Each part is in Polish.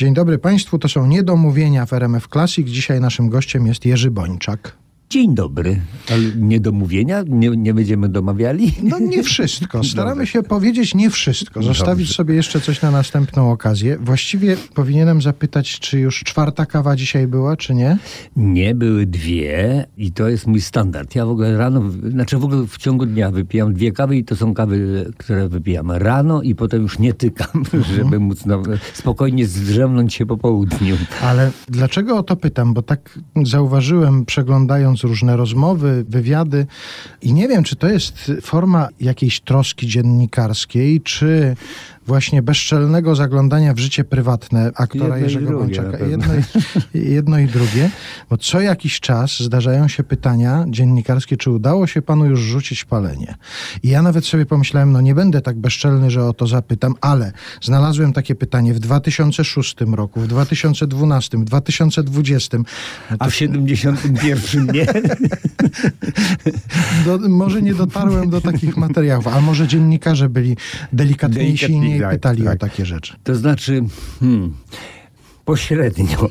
Dzień dobry Państwu, to są niedomówienia w RMF Classic. Dzisiaj naszym gościem jest Jerzy Bończak. Dzień dobry. Ale niedomówienia? Nie, nie będziemy domawiali? No nie wszystko. Staramy się powiedzieć nie wszystko. Zostawić Dobrze. sobie jeszcze coś na następną okazję. Właściwie powinienem zapytać, czy już czwarta kawa dzisiaj była, czy nie? Nie, były dwie i to jest mój standard. Ja w ogóle rano, znaczy w ogóle w ciągu dnia wypijam dwie kawy i to są kawy, które wypijam rano i potem już nie tykam, mhm. żeby móc no, spokojnie zdrzemnąć się po południu. Ale dlaczego o to pytam? Bo tak zauważyłem przeglądając różne rozmowy, wywiady. I nie wiem, czy to jest forma jakiejś troski dziennikarskiej, czy właśnie bezczelnego zaglądania w życie prywatne aktora jedno Jerzego Bączaka. Jedno, jedno i drugie, bo co jakiś czas zdarzają się pytania dziennikarskie, czy udało się panu już rzucić palenie. I ja nawet sobie pomyślałem, no nie będę tak bezczelny, że o to zapytam, ale znalazłem takie pytanie w 2006 roku, w 2012, w 2020. No to... A w 71 nie? Do, może nie dotarłem do takich materiałów, a może dziennikarze byli delikatniejsi i pytali tak. o takie rzeczy. To znaczy, hmm, pośrednio.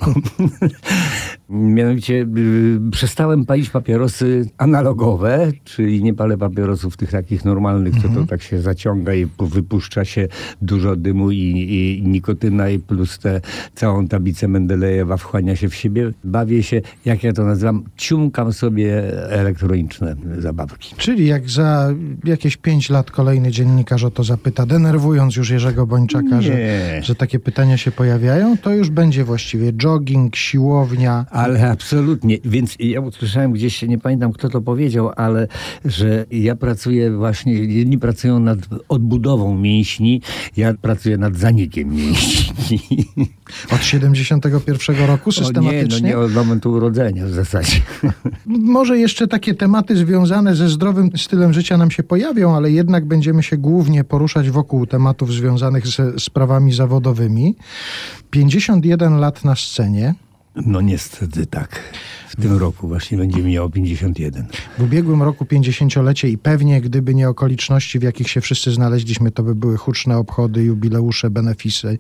Mianowicie y, przestałem palić papierosy analogowe, czyli nie palę papierosów tych takich normalnych, co to mhm. tak się zaciąga i wypuszcza się dużo dymu i, i nikotyna i plus te, całą tablicę Mendelejewa wchłania się w siebie. Bawię się, jak ja to nazywam, ciumkam sobie elektroniczne zabawki. Czyli jak za jakieś pięć lat kolejny dziennikarz o to zapyta, denerwując już Jerzego Bończaka, że, że takie pytania się pojawiają, to już będzie właściwie jogging, siłownia ale absolutnie. Więc ja usłyszałem gdzieś, nie pamiętam kto to powiedział, ale że ja pracuję właśnie, jedni pracują nad odbudową mięśni, ja pracuję nad zanikiem mięśni. Od 71 roku systematycznie? O nie, no nie od momentu urodzenia w zasadzie. Może jeszcze takie tematy związane ze zdrowym stylem życia nam się pojawią, ale jednak będziemy się głównie poruszać wokół tematów związanych ze sprawami zawodowymi. 51 lat na scenie. No niestety tak. W tym roku właśnie będzie miało 51. W ubiegłym roku 50-lecie i pewnie gdyby nie okoliczności, w jakich się wszyscy znaleźliśmy, to by były huczne obchody, jubileusze, benefisy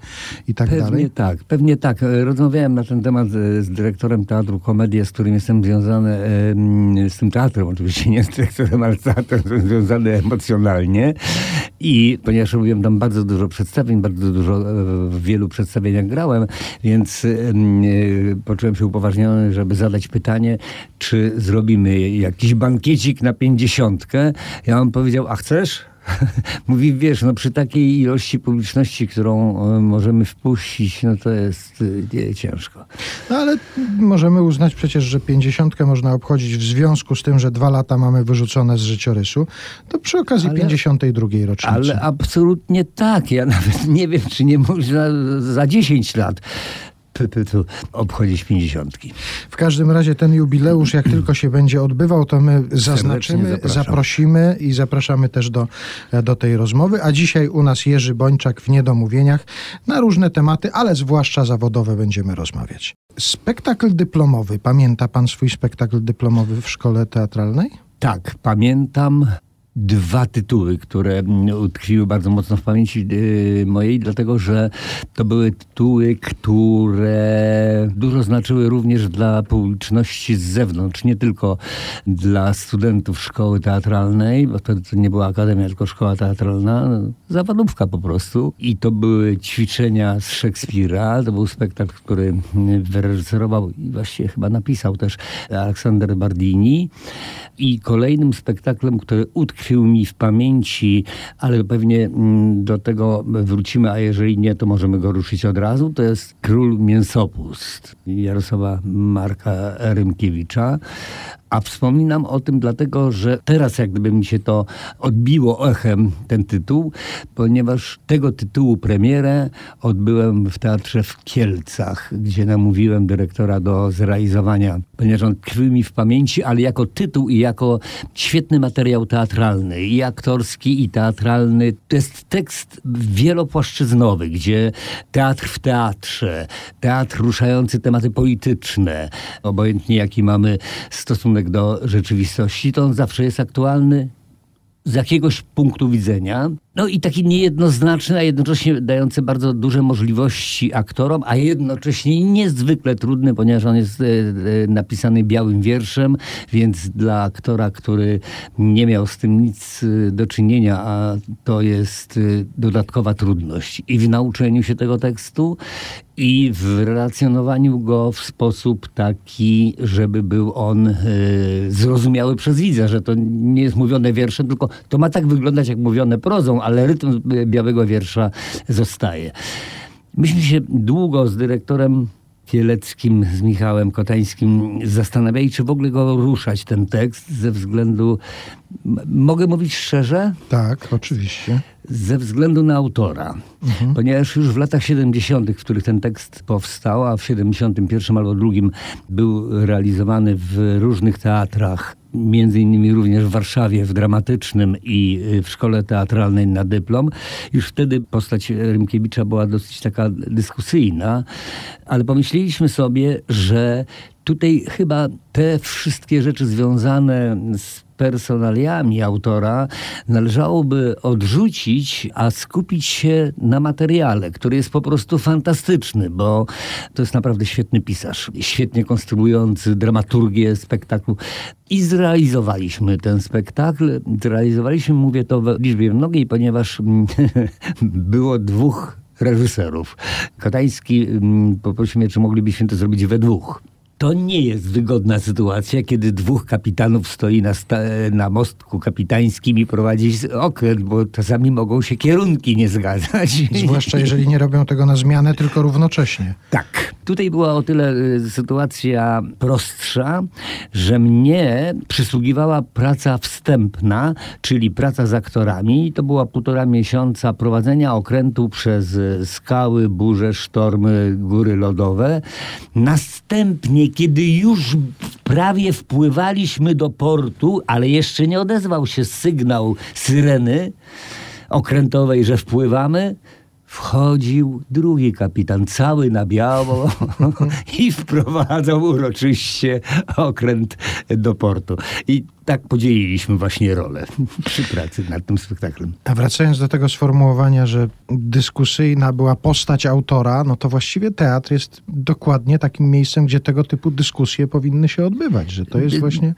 i tak pewnie dalej. Pewnie tak, pewnie tak. Rozmawiałem na ten temat z dyrektorem Teatru Komedia, z którym jestem związany, z tym teatrem, oczywiście nie z dyrektorem, ale z teatrem związany emocjonalnie. I ponieważ robiłem tam bardzo dużo przedstawień, bardzo dużo e, w wielu przedstawieniach grałem, więc e, poczułem się upoważniony, żeby zadać pytanie, czy zrobimy jakiś bankiecik na pięćdziesiątkę. Ja mam powiedział, a chcesz? Mówi, wiesz, no przy takiej ilości publiczności, którą e, możemy wpuścić, no to jest nie, ciężko. No ale możemy uznać przecież, że pięćdziesiątkę można obchodzić w związku z tym, że dwa lata mamy wyrzucone z życiorysu, to przy okazji pięćdziesiątej drugiej rocznicy. Ale absolutnie tak. Ja nawet nie wiem, czy nie można za 10 lat obchodzić pięćdziesiątki. W każdym razie ten jubileusz, jak tylko się będzie odbywał, to my zaznaczymy, zaprosimy i zapraszamy też do, do tej rozmowy. A dzisiaj u nas Jerzy Bończak w Niedomówieniach na różne tematy, ale zwłaszcza zawodowe będziemy rozmawiać. Spektakl dyplomowy. Pamięta pan swój spektakl dyplomowy w szkole teatralnej? Tak, pamiętam dwa tytuły, które utkwiły bardzo mocno w pamięci y, mojej, dlatego że to były tytuły, które dużo znaczyły również dla publiczności z zewnątrz, nie tylko dla studentów szkoły teatralnej, bo wtedy to nie była akademia, tylko szkoła teatralna, zawadówka po prostu. I to były ćwiczenia z Szekspira, to był spektakl, który wyreżyserował i właściwie chyba napisał też Aleksander Bardini. I kolejnym spektaklem, który utkwił mi w pamięci, ale pewnie mm, do tego wrócimy, a jeżeli nie, to możemy go ruszyć od razu. To jest Król Mięsopust Jarosława Marka Rymkiewicza. A wspominam o tym dlatego, że teraz jak gdyby mi się to odbiło echem, ten tytuł, ponieważ tego tytułu premierę odbyłem w Teatrze w Kielcach, gdzie namówiłem dyrektora do zrealizowania, ponieważ on tkwił mi w pamięci, ale jako tytuł i jako świetny materiał teatralny, i aktorski, i teatralny. To jest tekst wielopłaszczyznowy, gdzie teatr w teatrze, teatr ruszający tematy polityczne, obojętnie jaki mamy stosunek do rzeczywistości, to on zawsze jest aktualny z jakiegoś punktu widzenia. No i taki niejednoznaczny, a jednocześnie dający bardzo duże możliwości aktorom, a jednocześnie niezwykle trudny, ponieważ on jest e, e, napisany białym wierszem, więc dla aktora, który nie miał z tym nic e, do czynienia, a to jest dodatkowa trudność i w nauczeniu się tego tekstu, i w relacjonowaniu go w sposób taki, żeby był on y, zrozumiały przez widza, że to nie jest mówione wierszem, tylko to ma tak wyglądać jak mówione prozą, ale rytm białego wiersza zostaje. Myśmy się długo z dyrektorem Kieleckim, z Michałem Kotańskim zastanawiali, czy w ogóle go ruszać, ten tekst, ze względu... Mogę mówić szczerze? Tak, oczywiście. Ze względu na autora. Mhm. Ponieważ już w latach 70., w których ten tekst powstał, a w 71 albo drugim był realizowany w różnych teatrach, między innymi również w Warszawie w dramatycznym i y, w szkole teatralnej na dyplom. Już wtedy postać Rymkiewicza była dosyć taka dyskusyjna, ale pomyśleliśmy sobie, że tutaj chyba te wszystkie rzeczy związane z personaliami autora należałoby odrzucić, a skupić się na materiale, który jest po prostu fantastyczny, bo to jest naprawdę świetny pisarz, świetnie konstruujący dramaturgię spektaklu. I zrealizowaliśmy ten spektakl. Zrealizowaliśmy, mówię to w liczbie mnogiej, ponieważ było dwóch reżyserów. Kotański mm, poprosił mnie, czy moglibyśmy to zrobić we dwóch. To nie jest wygodna sytuacja, kiedy dwóch kapitanów stoi na, na mostku kapitańskim i prowadzi okręt, bo czasami mogą się kierunki nie zgadzać. Zwłaszcza jeżeli nie robią tego na zmianę, tylko równocześnie. Tak. Tutaj była o tyle y, sytuacja prostsza, że mnie przysługiwała praca wstępna, czyli praca z aktorami. To była półtora miesiąca prowadzenia okrętu przez y, skały, burze, sztormy, góry lodowe. Następnie kiedy już prawie wpływaliśmy do portu, ale jeszcze nie odezwał się sygnał syreny okrętowej, że wpływamy, wchodził drugi kapitan, cały na biało i wprowadzał uroczyście okręt do portu. I tak podzieliliśmy właśnie rolę przy pracy nad tym spektaklem. A wracając do tego sformułowania, że dyskusyjna była postać autora, no to właściwie teatr jest dokładnie takim miejscem, gdzie tego typu dyskusje powinny się odbywać, że to jest właśnie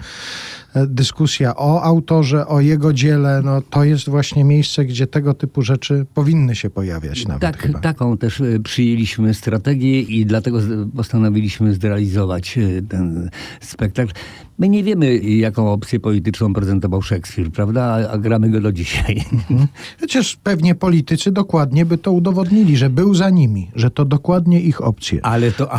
e, dyskusja o autorze, o jego dziele, no to jest właśnie miejsce, gdzie tego typu rzeczy powinny się pojawiać nawet Tak, chyba. taką też e, przyjęliśmy strategię i dlatego postanowiliśmy zrealizować e, ten spektakl. My nie wiemy, jaką opcję polityczną prezentował Szekspir, prawda? A, a gramy go do dzisiaj. Chociaż pewnie politycy dokładnie by to udowodnili, że był za nimi, że to dokładnie ich opcje. Ale to,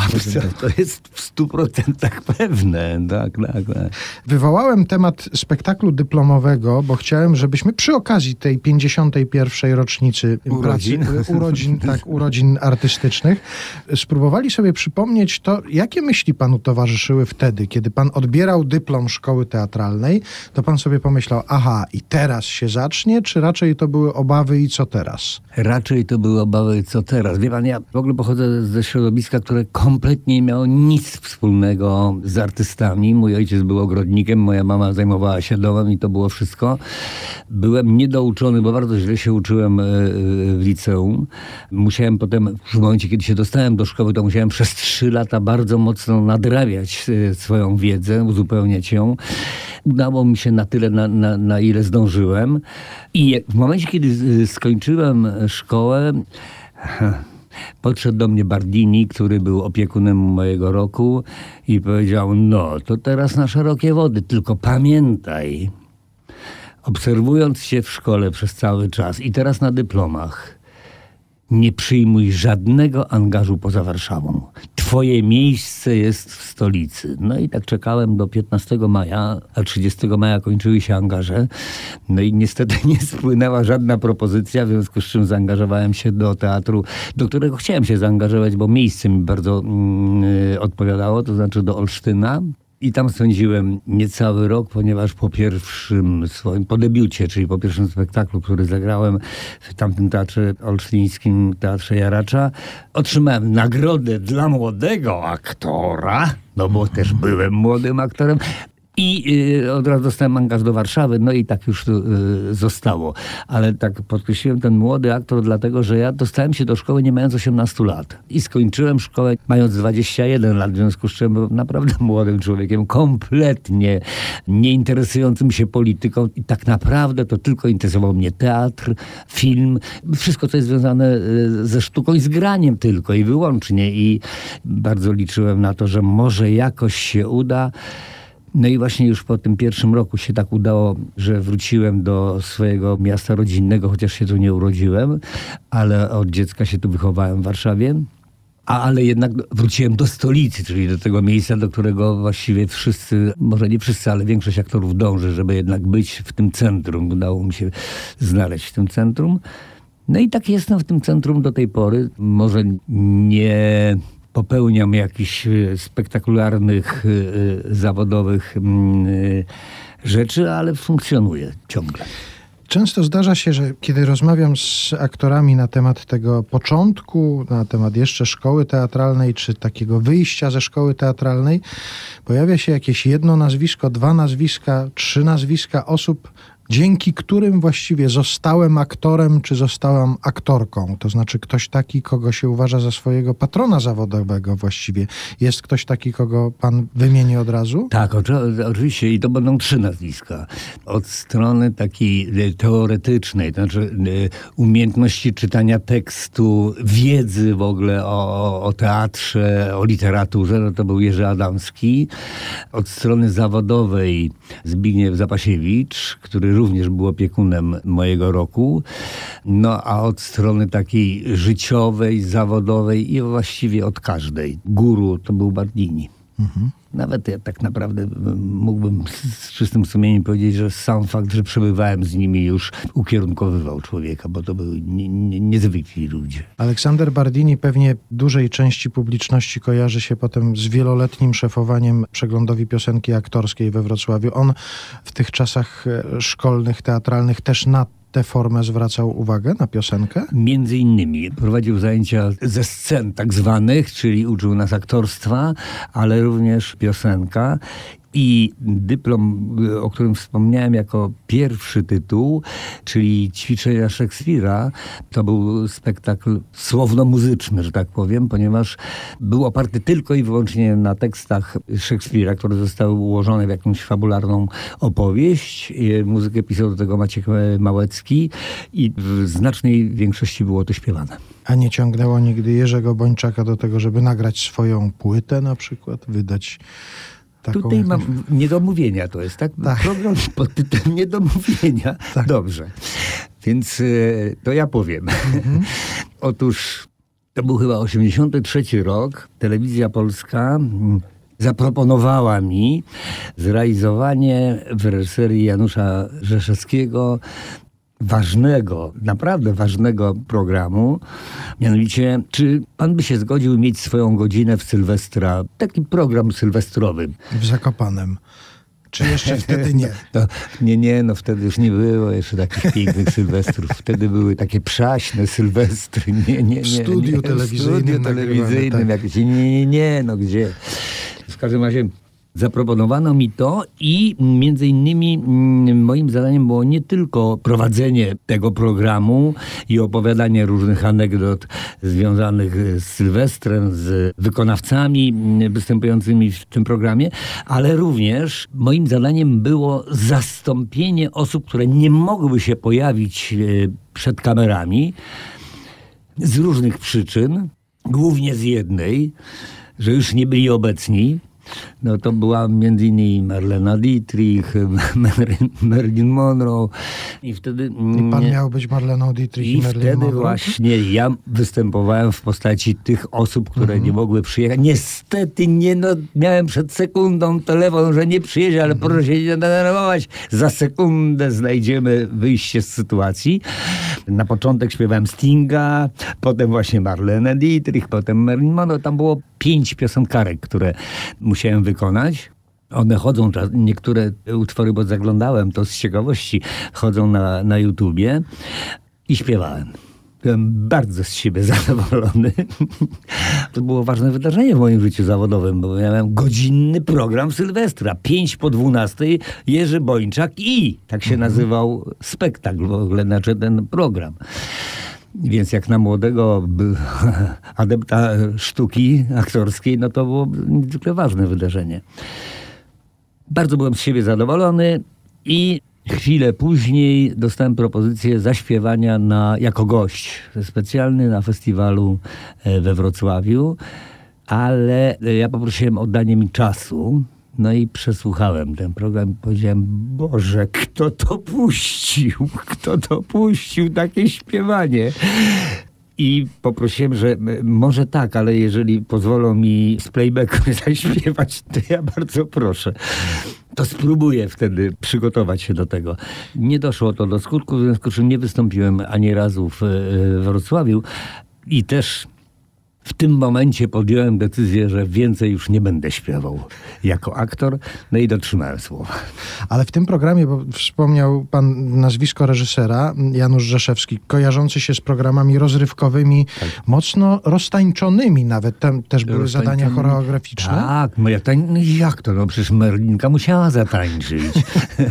to jest w stu procentach pewne. Tak, tak, tak. Wywołałem temat spektaklu dyplomowego, bo chciałem, żebyśmy przy okazji tej 51. rocznicy urodzin, pracy, urodzin, tak, urodzin artystycznych spróbowali sobie przypomnieć to, jakie myśli panu towarzyszyły wtedy, kiedy pan odbierał dyplom szkoły teatralnej, to pan sobie pomyślał, aha, i teraz się zacznie, czy raczej to były obawy i co teraz? Raczej to były obawy, co teraz. Wie pan, ja w ogóle pochodzę ze środowiska, które kompletnie nie miało nic wspólnego z artystami. Mój ojciec był ogrodnikiem, moja mama zajmowała się domem i to było wszystko. Byłem niedouczony, bo bardzo źle się uczyłem e, w liceum. Musiałem potem, w momencie, kiedy się dostałem do szkoły, to musiałem przez trzy lata bardzo mocno nadrabiać e, swoją wiedzę, uzupełniać ją. Udało mi się na tyle, na, na, na ile zdążyłem. I w momencie, kiedy skończyłem szkołę, podszedł do mnie Bardini, który był opiekunem mojego roku i powiedział, no to teraz na szerokie wody, tylko pamiętaj, obserwując się w szkole przez cały czas i teraz na dyplomach, nie przyjmuj żadnego angażu poza Warszawą. Twoje miejsce jest w stolicy. No i tak czekałem do 15 maja, a 30 maja kończyły się angaże. No i niestety nie spłynęła żadna propozycja, w związku z czym zaangażowałem się do teatru, do którego chciałem się zaangażować, bo miejsce mi bardzo mm, odpowiadało, to znaczy do Olsztyna. I tam spędziłem niecały rok, ponieważ po pierwszym swoim, po debiucie, czyli po pierwszym spektaklu, który zagrałem w tamtym teatrze olsztyńskim, Teatrze Jaracza, otrzymałem nagrodę dla młodego aktora, no bo też byłem młodym aktorem. I y, od razu dostałem angaż do Warszawy, no i tak już y, zostało. Ale tak podkreśliłem ten młody aktor, dlatego że ja dostałem się do szkoły nie mając 18 lat. I skończyłem szkołę mając 21 lat, w związku z czym byłem naprawdę młodym człowiekiem, kompletnie nie interesującym się polityką. I tak naprawdę to tylko interesował mnie teatr, film, wszystko, co jest związane y, ze sztuką i z graniem tylko i wyłącznie. I bardzo liczyłem na to, że może jakoś się uda. No i właśnie już po tym pierwszym roku się tak udało, że wróciłem do swojego miasta rodzinnego, chociaż się tu nie urodziłem, ale od dziecka się tu wychowałem w Warszawie. A, ale jednak wróciłem do stolicy, czyli do tego miejsca, do którego właściwie wszyscy, może nie wszyscy, ale większość aktorów dąży, żeby jednak być w tym centrum. Udało mi się znaleźć w tym centrum. No i tak jestem w tym centrum do tej pory. Może nie popełniam jakichś e, spektakularnych, e, e, zawodowych mm, rzeczy, ale funkcjonuję ciągle. Często zdarza się, że kiedy rozmawiam z aktorami na temat tego początku, na temat jeszcze szkoły teatralnej, czy takiego wyjścia ze szkoły teatralnej, pojawia się jakieś jedno nazwisko, dwa nazwiska, trzy nazwiska osób, dzięki którym właściwie zostałem aktorem, czy zostałam aktorką. To znaczy ktoś taki, kogo się uważa za swojego patrona zawodowego właściwie. Jest ktoś taki, kogo pan wymieni od razu? Tak, oczywiście i to będą trzy nazwiska. Od strony takiej e, teoretycznej, to znaczy e, umiejętności czytania tekstu, wiedzy w ogóle o, o teatrze, o literaturze, no to był Jerzy Adamski. Od strony zawodowej Zbigniew Zapasiewicz, który również był opiekunem mojego roku. No a od strony takiej życiowej, zawodowej i właściwie od każdej. Guru to był Bardini. Nawet ja tak naprawdę mógłbym z czystym sumieniem powiedzieć, że sam fakt, że przebywałem z nimi już ukierunkowywał człowieka, bo to były niezwykli ludzie. Aleksander Bardini pewnie dużej części publiczności kojarzy się potem z wieloletnim szefowaniem przeglądowi piosenki aktorskiej we Wrocławiu. On w tych czasach e, szkolnych, teatralnych też na tę formę zwracał uwagę na piosenkę? Między innymi prowadził zajęcia ze scen tak zwanych, czyli uczył nas aktorstwa, ale również piosenka i dyplom, o którym wspomniałem jako pierwszy tytuł, czyli Ćwiczenia Szekspira, to był spektakl słowno-muzyczny, że tak powiem, ponieważ był oparty tylko i wyłącznie na tekstach Szekspira, które zostały ułożone w jakąś fabularną opowieść. Muzykę pisał do tego Maciek Małecki i w znacznej większości było to śpiewane. A nie ciągnęło nigdy Jerzego Bończaka do tego, żeby nagrać swoją płytę na przykład, wydać Taką Tutaj jakąś... mam niedomówienia, to jest tak? tak. Program pod tytułem niedomówienia. Tak. Dobrze. Więc y, to ja powiem. Mhm. Otóż to był chyba 83 rok. Telewizja Polska mm, zaproponowała mi zrealizowanie w reżyserii Janusza Rzeszewskiego ważnego, naprawdę ważnego programu. Mianowicie, czy pan by się zgodził mieć swoją godzinę w Sylwestra, taki program sylwestrowy? W Zakopanem. Czy jeszcze wtedy nie? No, nie, nie, no wtedy już nie było jeszcze takich pięknych sylwestrów. Wtedy były takie przaśne sylwestry. Nie, nie, nie. W studiu nie, telewizyjnym. W studiu telewizyjnym tak. jakieś. Nie, nie, nie, no gdzie? W każdym razie Zaproponowano mi to i między innymi mm, moim zadaniem było nie tylko prowadzenie tego programu i opowiadanie różnych anegdot związanych z Sylwestrem, z wykonawcami mm, występującymi w tym programie, ale również moim zadaniem było zastąpienie osób, które nie mogły się pojawić e, przed kamerami z różnych przyczyn, głównie z jednej, że już nie byli obecni no to była między innymi Marlena Dietrich, Marilyn Monroe i wtedy... I pan miał być Marleną Dietrich i, i Marilyn wtedy Monroe? właśnie ja występowałem w postaci tych osób, które mhm. nie mogły przyjechać. Niestety nie no, miałem przed sekundą telefon, że nie przyjedzie, ale mhm. proszę się nie denerwować. Za sekundę znajdziemy wyjście z sytuacji. Na początek śpiewałem Stinga, potem właśnie Marlene Dietrich, potem Marilyn Monroe. Tam było pięć piosenkarek, które musiałem wykonać. One chodzą, niektóre utwory, bo zaglądałem to z ciekawości, chodzą na, na YouTubie i śpiewałem. Byłem bardzo z siebie zadowolony. To było ważne wydarzenie w moim życiu zawodowym, bo miałem godzinny program Sylwestra. Pięć po dwunastej Jerzy Bończak i tak się nazywał spektakl w ogóle, znaczy ten program. Więc jak na młodego adepta sztuki aktorskiej, no to było niezwykle ważne wydarzenie. Bardzo byłem z siebie zadowolony i chwilę później dostałem propozycję zaśpiewania na, jako gość specjalny na festiwalu e, we Wrocławiu, ale e, ja poprosiłem o danie mi czasu. No i przesłuchałem ten program i powiedziałem, Boże, kto to puścił? Kto to puścił? Takie śpiewanie. I poprosiłem, że może tak, ale jeżeli pozwolą mi z playbacku zaśpiewać, to ja bardzo proszę. To spróbuję wtedy przygotować się do tego. Nie doszło to do skutku, w związku z czym nie wystąpiłem ani razu w, e, w Wrocławiu i też w tym momencie podjąłem decyzję, że więcej już nie będę śpiewał jako aktor, no i dotrzymałem słowa. Ale w tym programie, bo wspomniał pan nazwisko reżysera, Janusz Rzeszewski, kojarzący się z programami rozrywkowymi, mocno roztańczonymi nawet. Tam też były zadania choreograficzne. Tak, moja tań... no jak to? No przecież Merlinka musiała zatańczyć.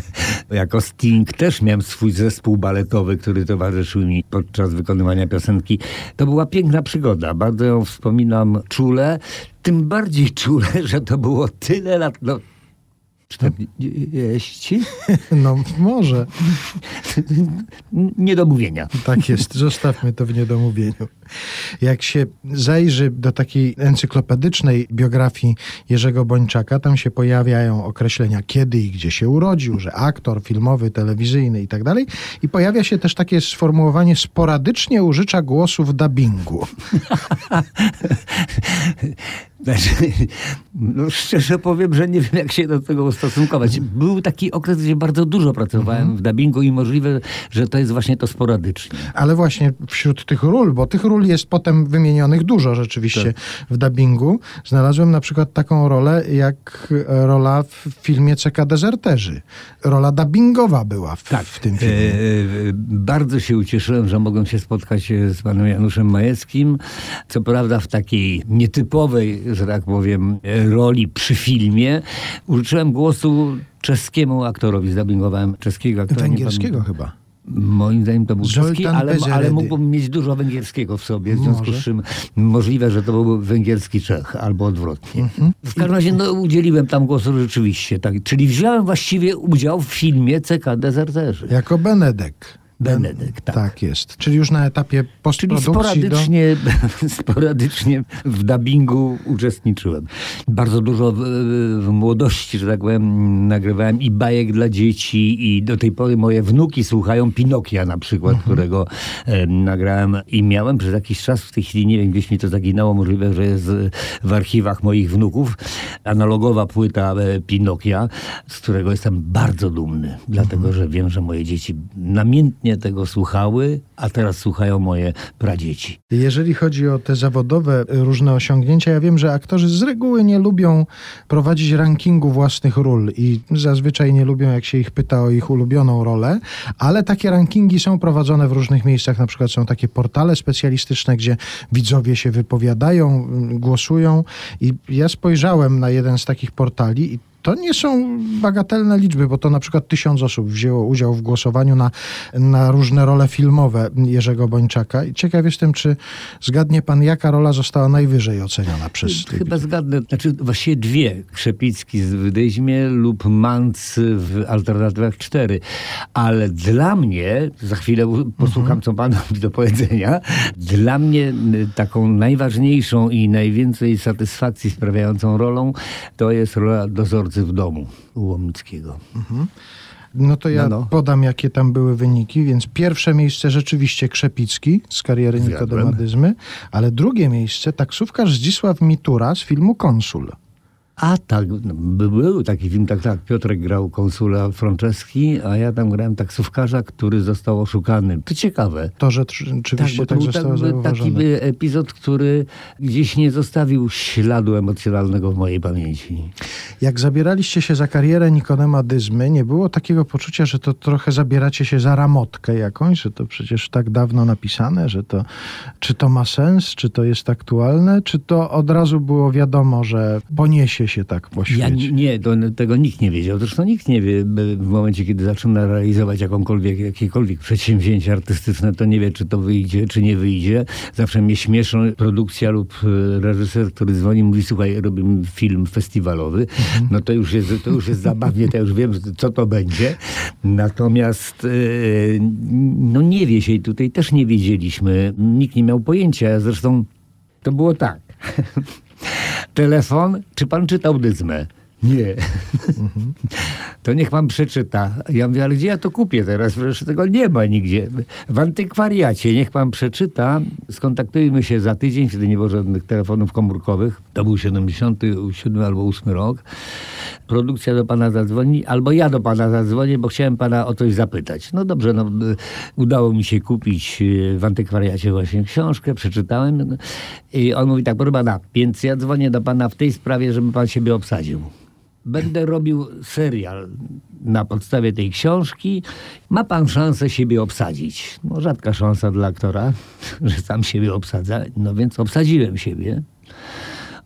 jako Sting też miałem swój zespół baletowy, który towarzyszył mi podczas wykonywania piosenki. To była piękna przygoda. Bardzo wspominam czule. Tym bardziej czule, że to było tyle lat... No, 40? No może. Niedomówienia. Tak jest, zostawmy to w niedomówieniu. Jak się zajrzy do takiej encyklopedycznej biografii Jerzego Bończaka, tam się pojawiają określenia kiedy i gdzie się urodził, że aktor filmowy, telewizyjny i tak dalej. I pojawia się też takie sformułowanie sporadycznie użycza głosu w dubbingu. Znaczy, no szczerze powiem, że nie wiem, jak się do tego ustosunkować. Był taki okres, gdzie bardzo dużo pracowałem w dubbingu i możliwe, że to jest właśnie to sporadycznie. Ale właśnie wśród tych ról, bo tych ról jest potem wymienionych dużo rzeczywiście w dubbingu, znalazłem na przykład taką rolę jak e, rola w filmie CK Dezerterzy. Rola dubbingowa była w, w tym filmie. E, bardzo się ucieszyłem, że mogłem się spotkać e, z panem Januszem Majewskim. Co prawda w takiej nietypowej, że tak powiem, e, roli przy filmie. Użyczyłem głosu czeskiemu aktorowi, zdubbingowałem czeskiego aktora. Węgierskiego chyba. Moim zdaniem to był czeski, ale, ale mógłbym mieć dużo węgierskiego w sobie, w związku Może. z czym możliwe, że to był węgierski Czech, albo odwrotnie. Mhm. W każdym razie no, udzieliłem tam głosu rzeczywiście, tak. czyli wziąłem właściwie udział w filmie CK Dezerterzy. Jako Benedek. Ben- Benedek, tak. Tak jest. Czyli już na etapie Czyli postprodukcji do... sporadycznie, sporadycznie w dubbingu uczestniczyłem. Bardzo dużo w, w młodości, że tak powiem, nagrywałem i bajek dla dzieci i do tej pory moje wnuki słuchają Pinokia na przykład, którego e, nagrałem i miałem przez jakiś czas, w tej chwili nie wiem, gdzieś mi to zaginęło, możliwe, że jest w archiwach moich wnuków, analogowa płyta e, Pinokia, z którego jestem bardzo dumny, dlatego, że wiem, że moje dzieci namiętnie tego słuchały, a teraz słuchają moje pradzieci. Jeżeli chodzi o te zawodowe różne osiągnięcia, ja wiem, że aktorzy z reguły nie lubią prowadzić rankingu własnych ról i zazwyczaj nie lubią, jak się ich pyta o ich ulubioną rolę, ale takie rankingi są prowadzone w różnych miejscach. Na przykład są takie portale specjalistyczne, gdzie widzowie się wypowiadają, mm, głosują i ja spojrzałem na jeden z takich portali i to nie są bagatelne liczby, bo to na przykład tysiąc osób wzięło udział w głosowaniu na, na różne role filmowe Jerzego Bończaka. I ciekaw jestem, czy zgadnie pan, jaka rola została najwyżej oceniona przez Chyba zgadnę. Znaczy właściwie dwie. Krzepicki z Wydyźmie lub Manc w Alternatywach 4. Ale dla mnie, za chwilę posłucham, co pan do powiedzenia, dla mnie taką najważniejszą i najwięcej satysfakcji sprawiającą rolą to jest rola dozorcy w domu u Łomnickiego. No to ja No, no. podam, jakie tam były wyniki. Więc pierwsze miejsce rzeczywiście Krzepicki z kariery Zjadłem. Nikodemadyzmy, ale drugie miejsce taksówkarz Zdzisław Mitura z filmu Konsul. A tak, no, by- był taki film, tak, tak. Piotrek grał konsula Franceski, a ja tam grałem taksówkarza, który został oszukany. To ciekawe. To, że rzeczywiście tak, to był zostało tak- taki epizod, który gdzieś nie zostawił śladu emocjonalnego w mojej pamięci. Jak zabieraliście się za karierę Nikodema Dyzmy, nie było takiego poczucia, że to trochę zabieracie się za ramotkę jakąś, że to przecież tak dawno napisane, że to czy to ma sens, czy to jest aktualne, czy to od razu było wiadomo, że poniesie się tak po Ja nie, to, tego nikt nie wiedział. Zresztą nikt nie wie w momencie, kiedy zaczyna realizować jakąkolwiek, jakiekolwiek przedsięwzięcie artystyczne, to nie wie, czy to wyjdzie, czy nie wyjdzie. Zawsze mnie śmieszą produkcja lub e, reżyser, który dzwoni i mówi, słuchaj, robimy film festiwalowy. No to już, jest, to już jest zabawnie, to już wiem, co to będzie. Natomiast e, no nie wie się i tutaj też nie wiedzieliśmy. Nikt nie miał pojęcia. Zresztą to było tak. Telefon, czy pan czytał dyzmę? Nie. To niech pan przeczyta. Ja mówię, ale gdzie ja to kupię teraz? Przecież tego nie ma nigdzie. W antykwariacie. Niech pan przeczyta. Skontaktujmy się za tydzień, wtedy nie było żadnych telefonów komórkowych. To był 77 albo 8 rok. Produkcja do pana zadzwoni, albo ja do pana zadzwonię, bo chciałem pana o coś zapytać. No dobrze, no, y, udało mi się kupić y, w antykwariacie właśnie książkę, przeczytałem. no, I on mówi tak, proszę pana, więc ja dzwonię do pana w tej sprawie, żeby pan siebie obsadził. Będę robił serial na podstawie tej książki. Ma pan szansę siebie obsadzić. No, rzadka szansa dla aktora, że sam siebie obsadza. No więc obsadziłem siebie.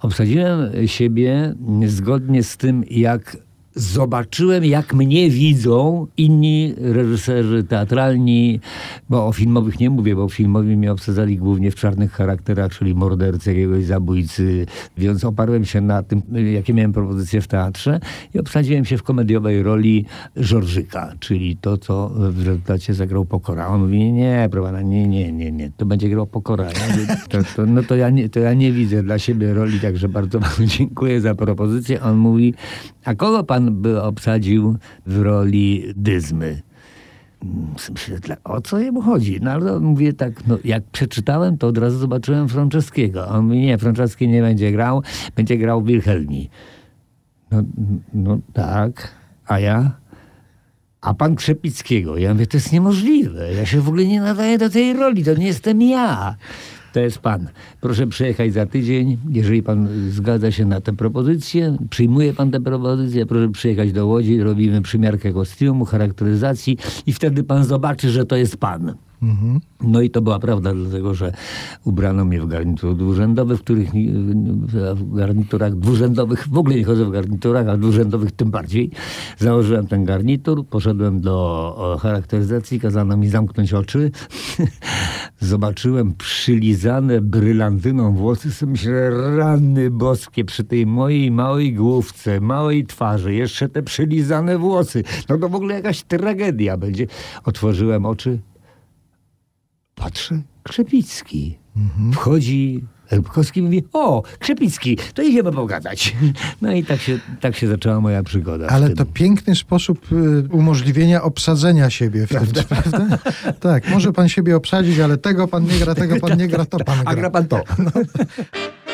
Obsadziłem siebie zgodnie z tym, jak zobaczyłem, jak mnie widzą inni reżyserzy teatralni, bo o filmowych nie mówię, bo filmowi mnie obsadzali głównie w czarnych charakterach, czyli mordercy, jakiegoś zabójcy, więc oparłem się na tym, jakie miałem propozycje w teatrze i obsadziłem się w komediowej roli Żorżyka, czyli to, co w rezultacie zagrał Pokora. On mówi, nie, nie, proszę nie, nie, nie, nie, to będzie grał Pokora. Ja to, to, no to ja, nie, to ja nie widzę dla siebie roli, także bardzo panu dziękuję za propozycję. On mówi, a kogo pan by obsadził w roli Dyzmy? Myślę, o co jemu chodzi? No ale mówię tak, no jak przeczytałem, to od razu zobaczyłem Franceskiego. On mówi, nie, Franceski nie będzie grał, będzie grał Wilhelmi. No, no tak, a ja? A pan Krzepickiego. Ja mówię, to jest niemożliwe. Ja się w ogóle nie nadaję do tej roli, to nie jestem ja. To jest pan. Proszę przyjechać za tydzień. Jeżeli pan zgadza się na tę propozycję, przyjmuje pan tę propozycję, proszę przyjechać do Łodzi, robimy przymiarkę kostiumu, charakteryzacji i wtedy pan zobaczy, że to jest pan. No i to była prawda, dlatego że ubrano mnie w garnitur dwurzędowy, w których w garniturach dwurzędowych, w ogóle nie chodzę w garniturach, a dwurzędowych tym bardziej. Założyłem ten garnitur, poszedłem do charakteryzacji, kazano mi zamknąć oczy. Zobaczyłem przylizane brylantyną włosy, sobie myślę, rany boskie przy tej mojej małej główce, małej twarzy, jeszcze te przylizane włosy. No to w ogóle jakaś tragedia będzie. Otworzyłem oczy, Patrzę, Krzepicki. Wchodzi Elbkowski i mówi, o, Krzepicki, to idziemy pogadać. No i tak się, tak się zaczęła moja przygoda. Ale to piękny sposób y, umożliwienia obsadzenia siebie w tym, prawda? Tak, może pan siebie obsadzić, ale tego pan nie gra, tego pan nie gra, to pan A gra gra. pan to.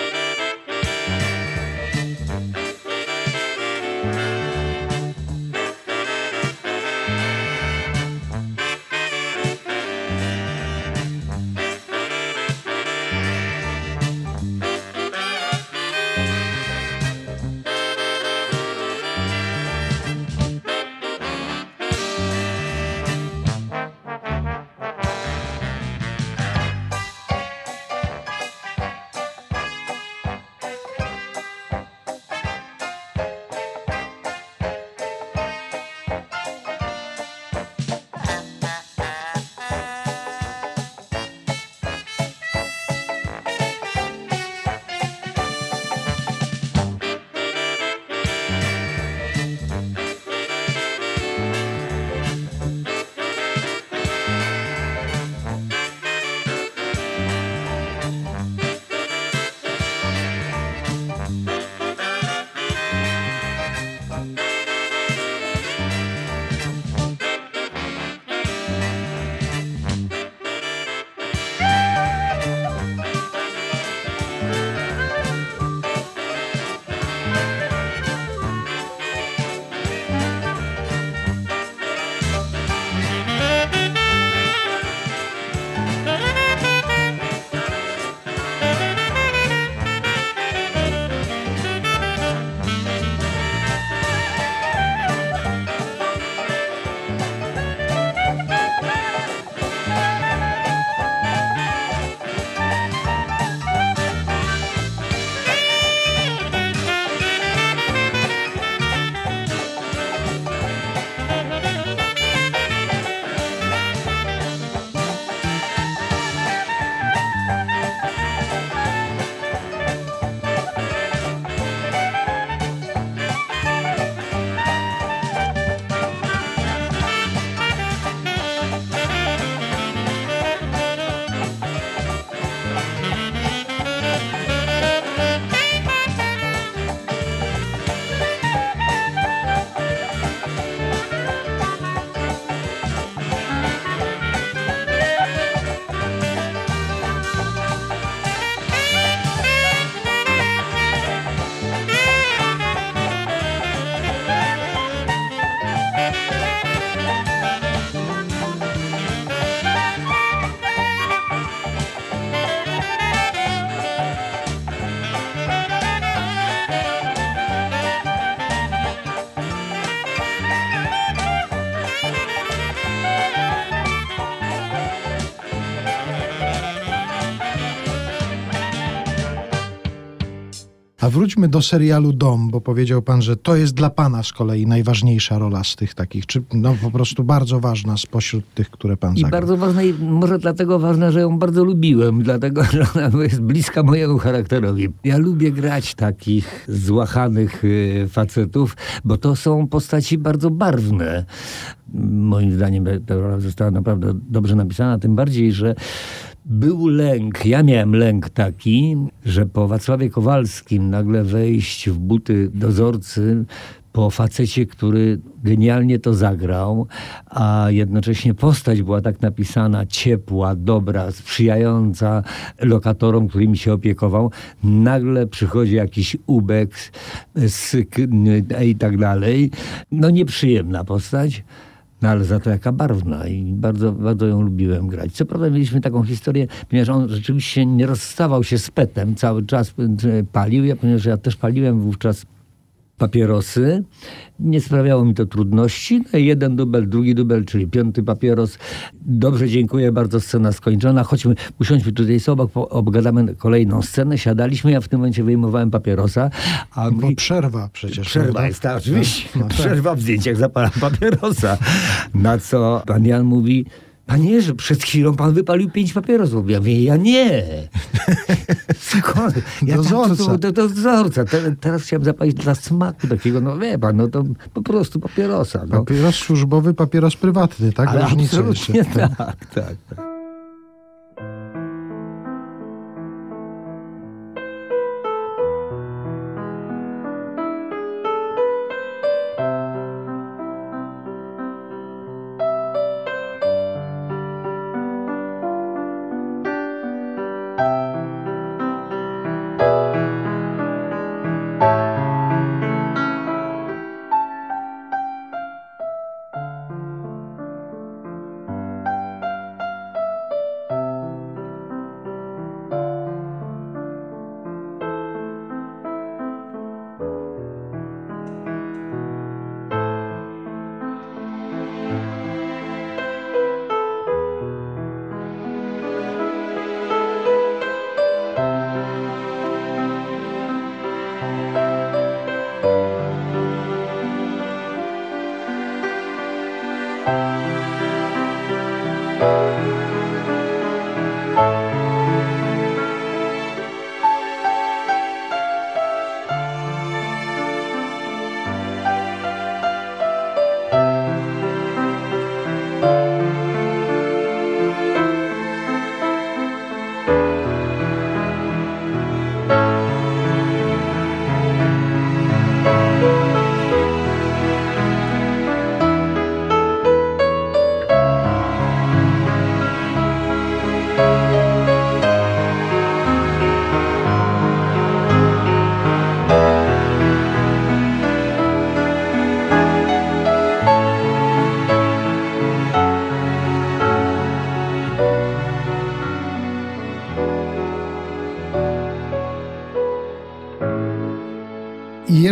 wróćmy do serialu Dom, bo powiedział pan, że to jest dla pana z kolei najważniejsza rola z tych takich, czy no po prostu bardzo ważna spośród tych, które pan I zagrał. bardzo ważna, i może dlatego ważna, że ją bardzo lubiłem, dlatego że ona jest bliska mojemu charakterowi. Ja lubię grać takich złachanych y, facetów, bo to są postaci bardzo barwne. Moim zdaniem ta rola została naprawdę dobrze napisana, tym bardziej, że był lęk, ja miałem lęk taki, że po Wacławie Kowalskim nagle wejść w buty dozorcy po facecie, który genialnie to zagrał, a jednocześnie postać była tak napisana, ciepła, dobra, sprzyjająca lokatorom, którymi się opiekował. Nagle przychodzi jakiś ubek syk i tak dalej. No nieprzyjemna postać. No ale za to jaka barwna i bardzo, bardzo ją lubiłem grać. Co prawda mieliśmy taką historię, ponieważ on rzeczywiście nie rozstawał się z petem, cały czas palił, ja, ponieważ ja też paliłem wówczas papierosy. Nie sprawiało mi to trudności. No jeden dubel, drugi dubel, czyli piąty papieros. Dobrze, dziękuję, bardzo scena skończona. Chodźmy, usiądźmy tutaj sobie, obgadamy kolejną scenę. Siadaliśmy, ja w tym momencie wyjmowałem papierosa. A Bo przerwa przecież. Przerwa jest, tak, oczywiście. No, no, przerwa w zdjęciach zapalam papierosa. Na co pan Jan mówi, Panie, że przed chwilą pan wypalił pięć papierosów. Ja mówię, ja nie. Skąd? Ja dozorca. To, to, dozorca. Te, teraz chciałem zapalić dla smaku takiego, no wie pan, no to po prostu papierosa. No. Papieros służbowy, papieros prywatny, tak? Ale Różnica absolutnie jeszcze. tak, tak, tak.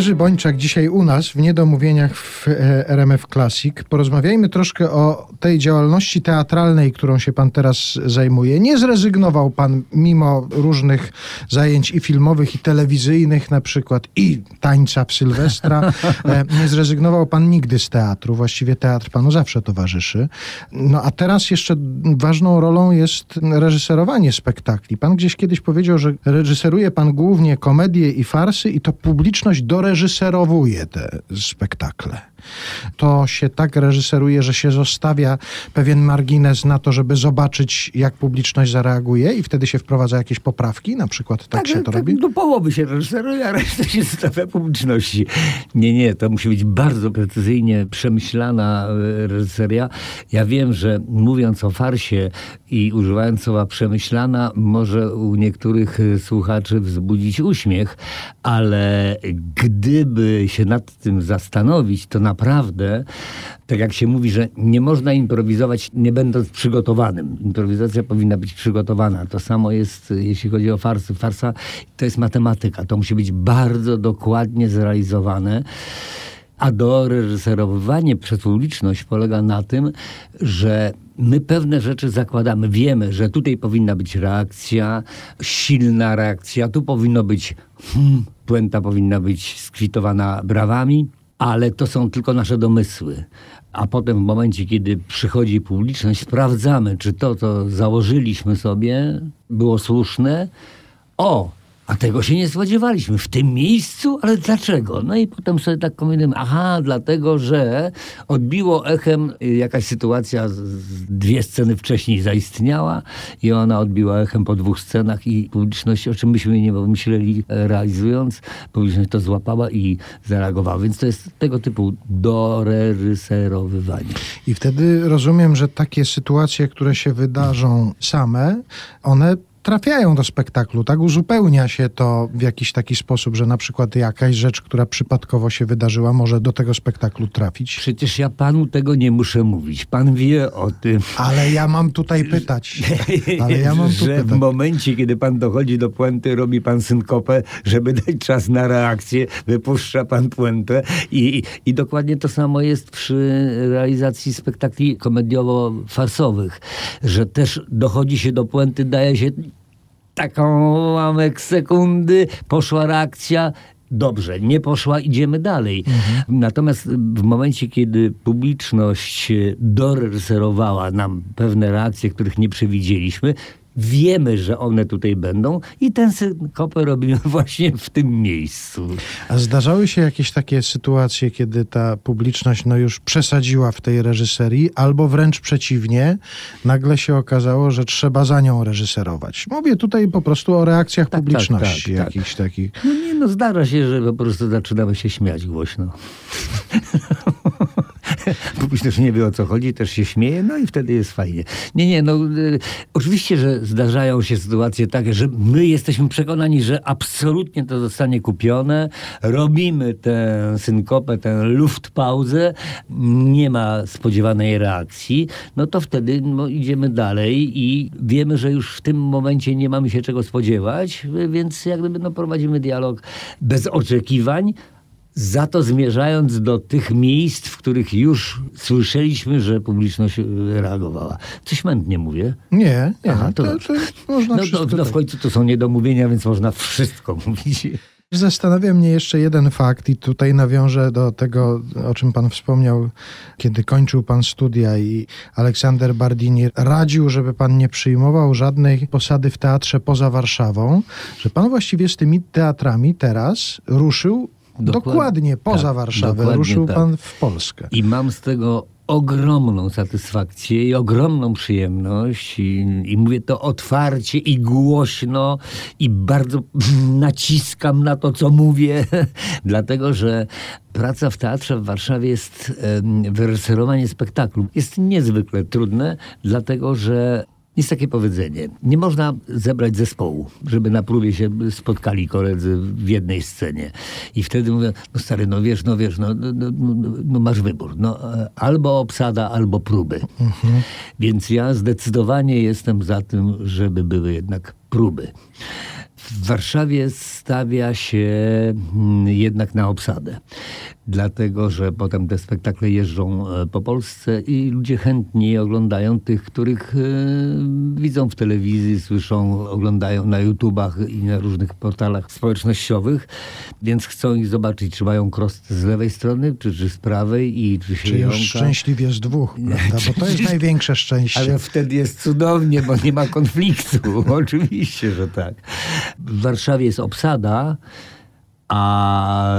Jerzy Bończak dzisiaj u nas w Niedomówieniach w e, RMF Classic. Porozmawiajmy troszkę o tej działalności teatralnej, którą się pan teraz zajmuje. Nie zrezygnował pan mimo różnych zajęć i filmowych, i telewizyjnych na przykład, i tańca w Sylwestra. E, Nie zrezygnował pan nigdy z teatru. Właściwie teatr panu zawsze towarzyszy. No a teraz jeszcze ważną rolą jest reżyserowanie spektakli. Pan gdzieś kiedyś powiedział, że reżyseruje pan głównie komedie i farsy i to publiczność doreżyserowuje te spektakle. To się tak reżyseruje, że się zostawia pewien margines na to, żeby zobaczyć, jak publiczność zareaguje i wtedy się wprowadza jakieś poprawki, na przykład tak, się to tak robi? Do połowy się reżyseruje, a reszta się zostawia publiczności. Nie, nie, to musi być bardzo precyzyjnie przemyślana e, reżyseria. Ja wiem, że mówiąc o farsie i używając słowa przemyślana, może u niektórych e, słuchaczy wzbudzić uśmiech, ale gdyby się nad tym zastanowić, to naprawdę, tak jak się mówi, że nie można improwizować nie będąc przygotowanym. Improwizacja powinna być przygotowana. To samo jest, jeśli chodzi o farsy. Farsa to jest matematyka. To musi być bardzo dokładnie zrealizowane. A doreżyserowanie przez publiczność polega na tym, że my pewne rzeczy zakładamy. Wiemy, że tutaj powinna być reakcja, silna reakcja, tu powinno być hmm, puenta powinna być skwitowana brawami, ale to są tylko nasze domysły. A potem w momencie, kiedy przychodzi publiczność, sprawdzamy, czy to, co założyliśmy sobie, było słuszne. O, a tego się nie spodziewaliśmy. W tym miejscu? Ale dlaczego? No i potem sobie tak kombinujemy. Aha, dlatego, że odbiło echem y, jakaś sytuacja, dwie sceny wcześniej zaistniała i ona odbiła echem po dwóch scenach i publiczność, o czym myśmy nie myśleli e, realizując, publiczność to złapała i zareagowała. Więc to jest tego typu doreżyserowywanie. I wtedy rozumiem, że takie sytuacje, które się wydarzą same, one trafiają do spektaklu, tak? Uzupełnia się to w jakiś taki sposób, że na przykład jakaś rzecz, która przypadkowo się wydarzyła, może do tego spektaklu trafić. Przecież ja panu tego nie muszę mówić. Pan wie o tym. Ale ja mam tutaj pytać. Ale ja mam że pytać. w momencie, kiedy pan dochodzi do puenty, robi pan synkopę, żeby dać czas na reakcję, wypuszcza pan puentę i, i dokładnie to samo jest przy realizacji spektakli komediowo-farsowych, że też dochodzi się do puenty, daje się taką ułamek sekundy, poszła reakcja, dobrze, nie poszła, idziemy dalej. Mhm. Natomiast w momencie, kiedy publiczność doreżyserowała nam pewne reakcje, których nie przewidzieliśmy, wiemy, że one tutaj będą i ten synkopę robimy właśnie w tym miejscu. A zdarzały się jakieś takie sytuacje, kiedy ta publiczność no już przesadziła w tej reżyserii, albo wręcz przeciwnie, nagle się okazało, że trzeba za nią reżyserować. Mówię tutaj po prostu o reakcjach tak, publiczności tak, tak, jakichś takich. No nie, no zdarza się, że po prostu zaczynamy się śmiać głośno. publiczność nie wie o co chodzi, też się śmieje, no i wtedy jest fajnie. Nie, nie, no y, oczywiście, że zdarzają się sytuacje takie, że my jesteśmy przekonani, że absolutnie to zostanie kupione, robimy tę synkopę, tę luftpauzę, nie ma spodziewanej reakcji, no to wtedy no, idziemy dalej i wiemy, że już w tym momencie nie mamy się czego spodziewać, więc jak gdyby no, prowadzimy dialog bez oczekiwań, za to zmierzając do tych miejsc, w których już słyszeliśmy, że publiczność e, reagowała. Coś mętnie mówię? Nie, nie. Aha, to, to, to można no, no, no w końcu to są niedomówienia, więc można wszystko mówić. Zastanawia mnie jeszcze jeden fakt i tutaj nawiążę do tego, o czym pan wspomniał, kiedy kończył pan studia i Aleksander Bardini radził, żeby pan nie przyjmował żadnej posady w teatrze poza Warszawą, że pan właściwie z tymi teatrami teraz ruszył Dokładnie, dokładnie poza tak, Warszawę. Dokładnie Ruszył tak. pan w Polskę. I mam z tego ogromną satysfakcję i ogromną przyjemność i, i, mówię to otwarcie i głośno i bardzo naciskam na to, co mówię, dlatego że praca w teatrze w Warszawie jest, wyreżyserowanie spektaklu jest niezwykle trudne, dlatego że jest takie powiedzenie. Nie można zebrać zespołu, żeby na próbie się spotkali koledzy w jednej scenie. I wtedy mówię, no stary, no wiesz, no wiesz, no, no, no, no masz wybór. No, e, albo obsada, albo próby. Mhm. Więc ja zdecydowanie jestem za tym, żeby były jednak próby. W Warszawie stawia się mm, jednak na obsadę, dlatego że potem te spektakle jeżdżą e, po Polsce i ludzie chętniej oglądają tych, których e, widzą w telewizji, słyszą, oglądają na YouTubach i na różnych portalach społecznościowych, więc chcą ich zobaczyć, czy mają krosty z lewej strony, czy, czy z prawej i czy się Czy już szczęśliwie z dwóch, prawda? Bo to jest największe szczęście. Ale wtedy jest cudownie, bo nie ma konfliktu. Oczywiście, że tak w Warszawie jest obsada, a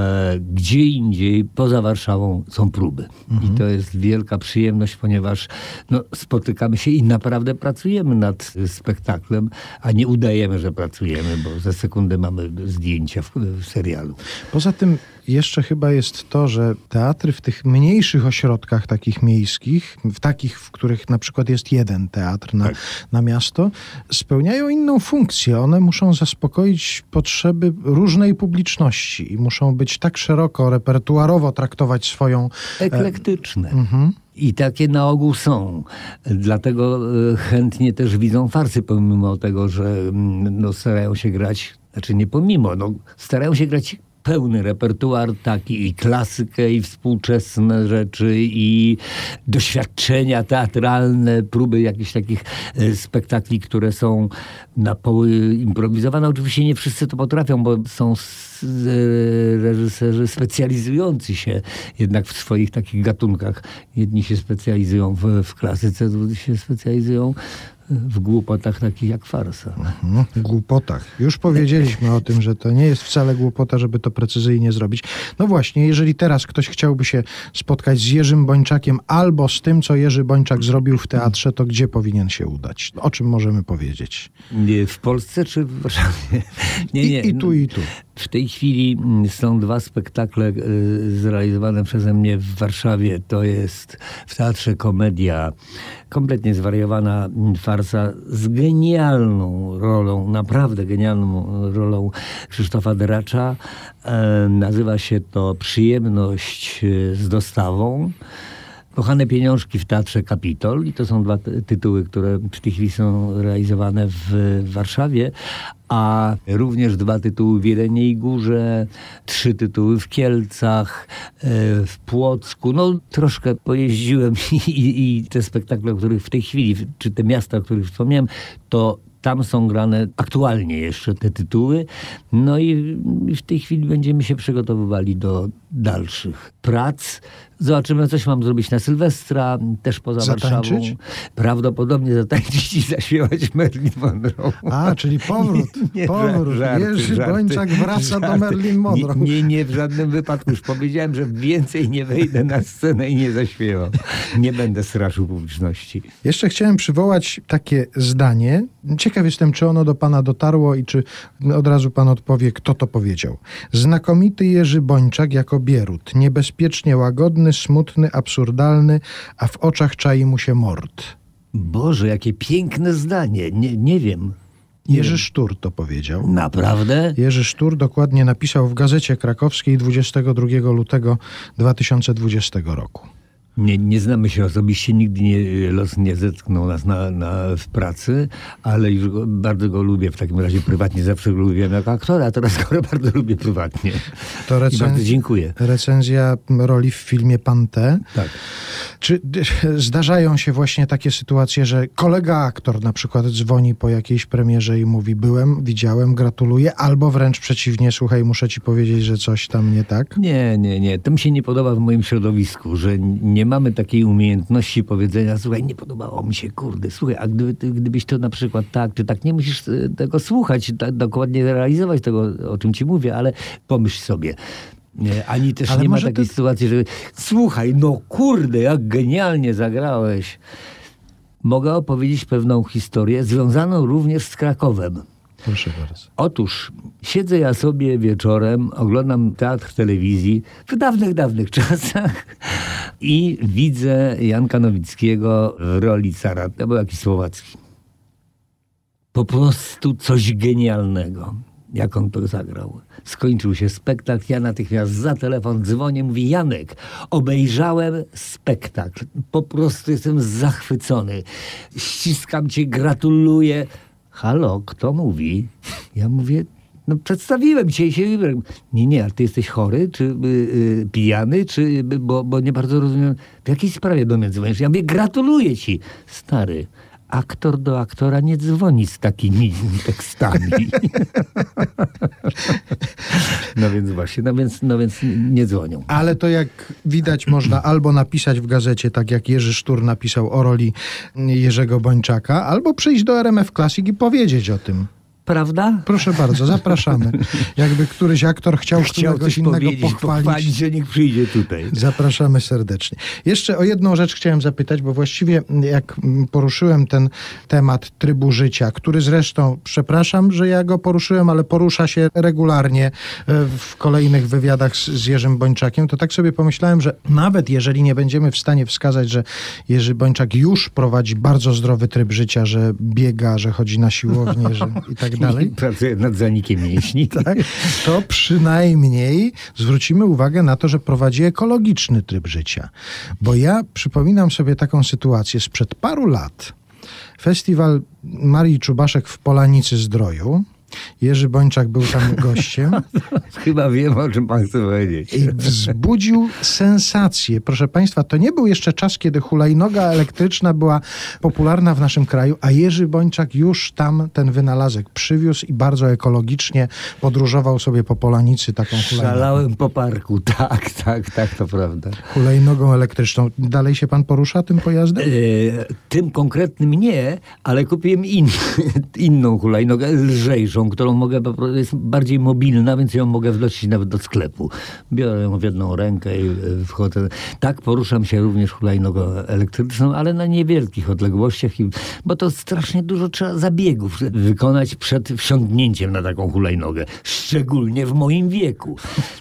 gdzie indziej, poza Warszawą, są próby. Mhm. I to jest wielka przyjemność, ponieważ no, spotykamy się i naprawdę pracujemy nad spektaklem, a nie udajemy, że pracujemy, bo za sekundę mamy zdjęcia w, w serialu. Poza tym jeszcze chyba jest to, że teatry w tych mniejszych ośrodkach takich miejskich, w takich, w których na przykład jest jeden teatr na, tak. na miasto, spełniają inną funkcję. One muszą zaspokoić potrzeby różnej publiczności i muszą być tak szeroko, repertuarowo traktować swoją... E, Eklektyczne. Mhm. I takie na ogół są. Dlatego e, chętnie też widzą farsy, pomimo tego, że mm, no, starają się grać, znaczy nie pomimo, no, starają się grać pełny repertuar taki i klasykę, i współczesne rzeczy, i doświadczenia teatralne, próby jakichś takich e, spektakli, które są na poły improwizowane. Oczywiście nie wszyscy to potrafią, bo są e, reżyserzy specjalizujący się jednak w swoich takich gatunkach. Jedni się specjalizują w, w klasyce, drudzy się specjalizują w głupotach takich jak farsa. Mhm, Głupotach. Już powiedzieliśmy o tym, że to nie jest wcale głupota, żeby to precyzyjnie zrobić. No właśnie, jeżeli teraz ktoś chciałby się spotkać z Jerzym Bończakiem albo z tym, co Jerzy Bończak zrobił w teatrze, to gdzie powinien się udać? O czym możemy powiedzieć? Nie, w Polsce czy w Warszawie? Nie, nie. I, i tu, i tu. W tej chwili mm, są dwa spektakle y, zrealizowane przeze mnie w Warszawie. To jest w Teatrze Komedia, kompletnie zwariowana mm, farsa z genialną rolą, naprawdę genialną rolą Krzysztofa Deracza. E, Nazywa się to Przyjemność y, z dostawą. Kochane pieniążki w Teatrze Kapitol i to są dwa ty- tytuły, które w tej chwili są realizowane w Warszawie, a również dwa tytuły w Jeleniej Górze, trzy tytuły w Kielcach, e, w Płocku. No troszkę pojeździłem i, i te spektakle, o których w tej chwili, czy te miasta, o których wspomniałem, to tam są grane aktualnie jeszcze te tytuły. No i i w tej chwili będziemy się przygotowywali do dalszych prac. Zobaczymy, coś mam zrobić na Sylwestra, też poza Zatańczyć? Warszawą. Prawdopodobnie zatańczyć i zaśpiewać Marilyn Monroe. A, czyli powrót. Nie, powrót. żarty, Jerzy żarty, Bończak wraca do żarty. Marilyn Monroe. Nie, nie, nie, w żadnym wypadku. Już powiedziałem, że więcej nie wejdę na scenę i nie zaśpiewam. Nie będę straszył publiczności. Jeszcze chciałem przywołać takie zdanie. Ciekaw jestem, czy ono do pana dotarło i czy od razu pan odpowie, kto to powiedział. Znakomity Jerzy Bończak jako Bierut. Niebezpiecznie łagodny, smutny, absurdalny, a w oczach czai mu się mord. Boże, jakie piękne zdanie. Nie, nie wiem. Nie Jerzy wiem. Sztur to powiedział. Naprawdę? Jerzy Sztur dokładnie napisał w Gazecie Krakowskiej 22 lutego 2020 roku. Nie, nie znamy się osobiście, nigdy nie, los nie zetknął nas na, na, w pracy, ale już go, bardzo go lubię w takim razie prywatnie. Zawsze go lubiłem jako aktora, a teraz go bardzo lubię prywatnie. To I bardzo dziękuję. recenzja roli w filmie Pante. Tak. Czy zdarzają się właśnie takie sytuacje, że kolega aktor na przykład dzwoni po jakiejś premierze i mówi byłem, widziałem, gratuluję, albo wręcz przeciwnie, słuchaj, muszę ci powiedzieć, że coś tam nie tak? Nie, nie, nie. To mi się nie podoba w moim środowisku, że nie mamy takiej umiejętności powiedzenia, słuchaj, nie podobało mi się, kurde, słuchaj, a gdyby, ty, gdybyś to na przykład tak, czy tak, nie musisz e, tego słuchać, tak dokładnie realizować tego, o czym ci mówię, ale pomyśl sobie. Nie, ani też Ale nie ma takiej sytuacji, że słuchaj, no kurde, jak genialnie zagrałeś. Mogę opowiedzieć pewną historię, związaną również z Krakowem. Proszę bardzo. Otóż siedzę ja sobie wieczorem, oglądam teatr telewizji w dawnych, dawnych czasach i widzę Janka Nowickiego w roli cara. To był jakiś słowacki. Po prostu coś genialnego, jak on to zagrał. Skończył się spektakl, ja natychmiast za telefon dzwonię, mówi Janek, obejrzałem spektakl, po prostu jestem zachwycony, ściskam cię, gratuluję. Halo, kto mówi? Ja mówię, no przedstawiłem cię i się wybrałem. Nie, nie, ale ty jesteś chory, czy y, y, pijany, czy, y, bo, bo nie bardzo rozumiem, w jakiej sprawie do mnie dzwonisz? Ja mówię, gratuluję ci. Stary, aktor do aktora nie dzwoni z takimi tekstami. no więc właśnie, no więc, no więc nie dzwonią. Ale to jak widać można albo napisać w gazecie, tak jak Jerzy Sztur napisał o roli Jerzego Bończaka, albo przyjść do RMF Classic i powiedzieć o tym. Prawda? Proszę bardzo, zapraszamy. Jakby któryś aktor chciał, Chciał któregoś innego powiedzieć, pochwalić. pochwalić, że niech przyjdzie tutaj. Zapraszamy serdecznie. Jeszcze o jedną rzecz chciałem zapytać, bo właściwie jak mm, poruszyłem ten temat trybu życia, który zresztą, przepraszam, że ja go poruszyłem, ale porusza się regularnie e, w kolejnych wywiadach z, z Jerzym Bończakiem, to tak sobie pomyślałem, że nawet jeżeli nie będziemy w stanie wskazać, że Jerzy Bończak już prowadzi bardzo zdrowy tryb życia, że biega, że chodzi na siłownię że i tak dalej, Pracuję nad zanikiem mięśni. tak, to przynajmniej zwrócimy uwagę na to, że prowadzi ekologiczny tryb życia. Bo ja przypominam sobie taką sytuację sprzed paru lat. Festiwal Marii Czubaszek w Polanicy Zdroju. Jerzy Bończak był tam gościem Chyba wiem, o czym pan chce powiedzieć. i wzbudził sensację. Proszę Państwa, to nie był jeszcze czas, kiedy hulajnoga elektryczna była popularna w naszym kraju, a Jerzy Bończak już tam ten wynalazek przywiózł i bardzo ekologicznie podróżował sobie po Polanicy taką hulajnogą, Szalałem po parku, tak, tak, tak, to prawda. hulajnogą elektryczną. Dalej się pan porusza tym pojazdem? E, tym konkretnym nie, ale kupiłem in, inną hulajnogę, lżejszą, którą mogę, jest bardziej mobilna, więc ją mogę wnosić nawet do sklepu. Biorę ją w jedną rękę i e, wchodzę. Tak, poruszam się również hulajnogą elektryczną, ale na niewielkich odległościach, i, bo to strasznie dużo trzeba zabiegów wykonać przed wsiądnięciem na taką hulajnogę. Szczególnie w moim wieku.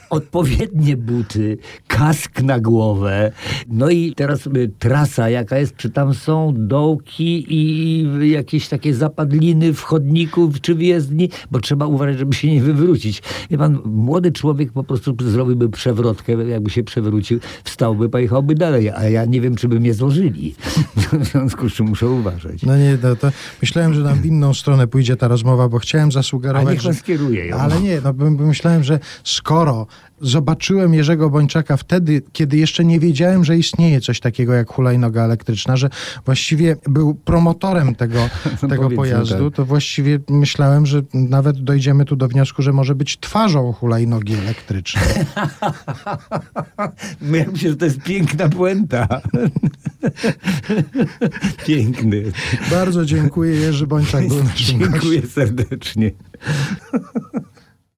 Odpowiednie buty, kask na głowę, no i teraz y, trasa jaka jest, czy tam są dołki i jakieś takie zapadliny w chodniku czy w jezdni, bo trzeba uważać, żeby się nie wywrócić. Wie pan, młody człowiek po prostu zrobiłby przewrotkę, jakby się przewrócił, wstałby, pojechałby dalej, a ja nie wiem, czy by mnie złożyli. W związku z czym muszę uważać. No nie, no to myślałem, że nam w inną stronę pójdzie ta rozmowa, bo chciałem A zasugerować, niech pan że... skieruje ją. Ale nie, no bym- myślałem, że skoro zobaczyłem Jerzego Bończaka wtedy, kiedy jeszcze nie wiedziałem, że istnieje coś takiego jak hulajnoga elektryczna, że właściwie był promotorem tego, tego powiedzmy pojazdu, tak. to właściwie myślałem, że nawet dojdziemy tu do wniosku, że może być twarzą hulajnogi elektrycznej. Ja myślę, że to jest piękna puenta. Piękny. Bardzo dziękuję, Jerzy Bończak był naszym gościem. Dziękuję serdecznie.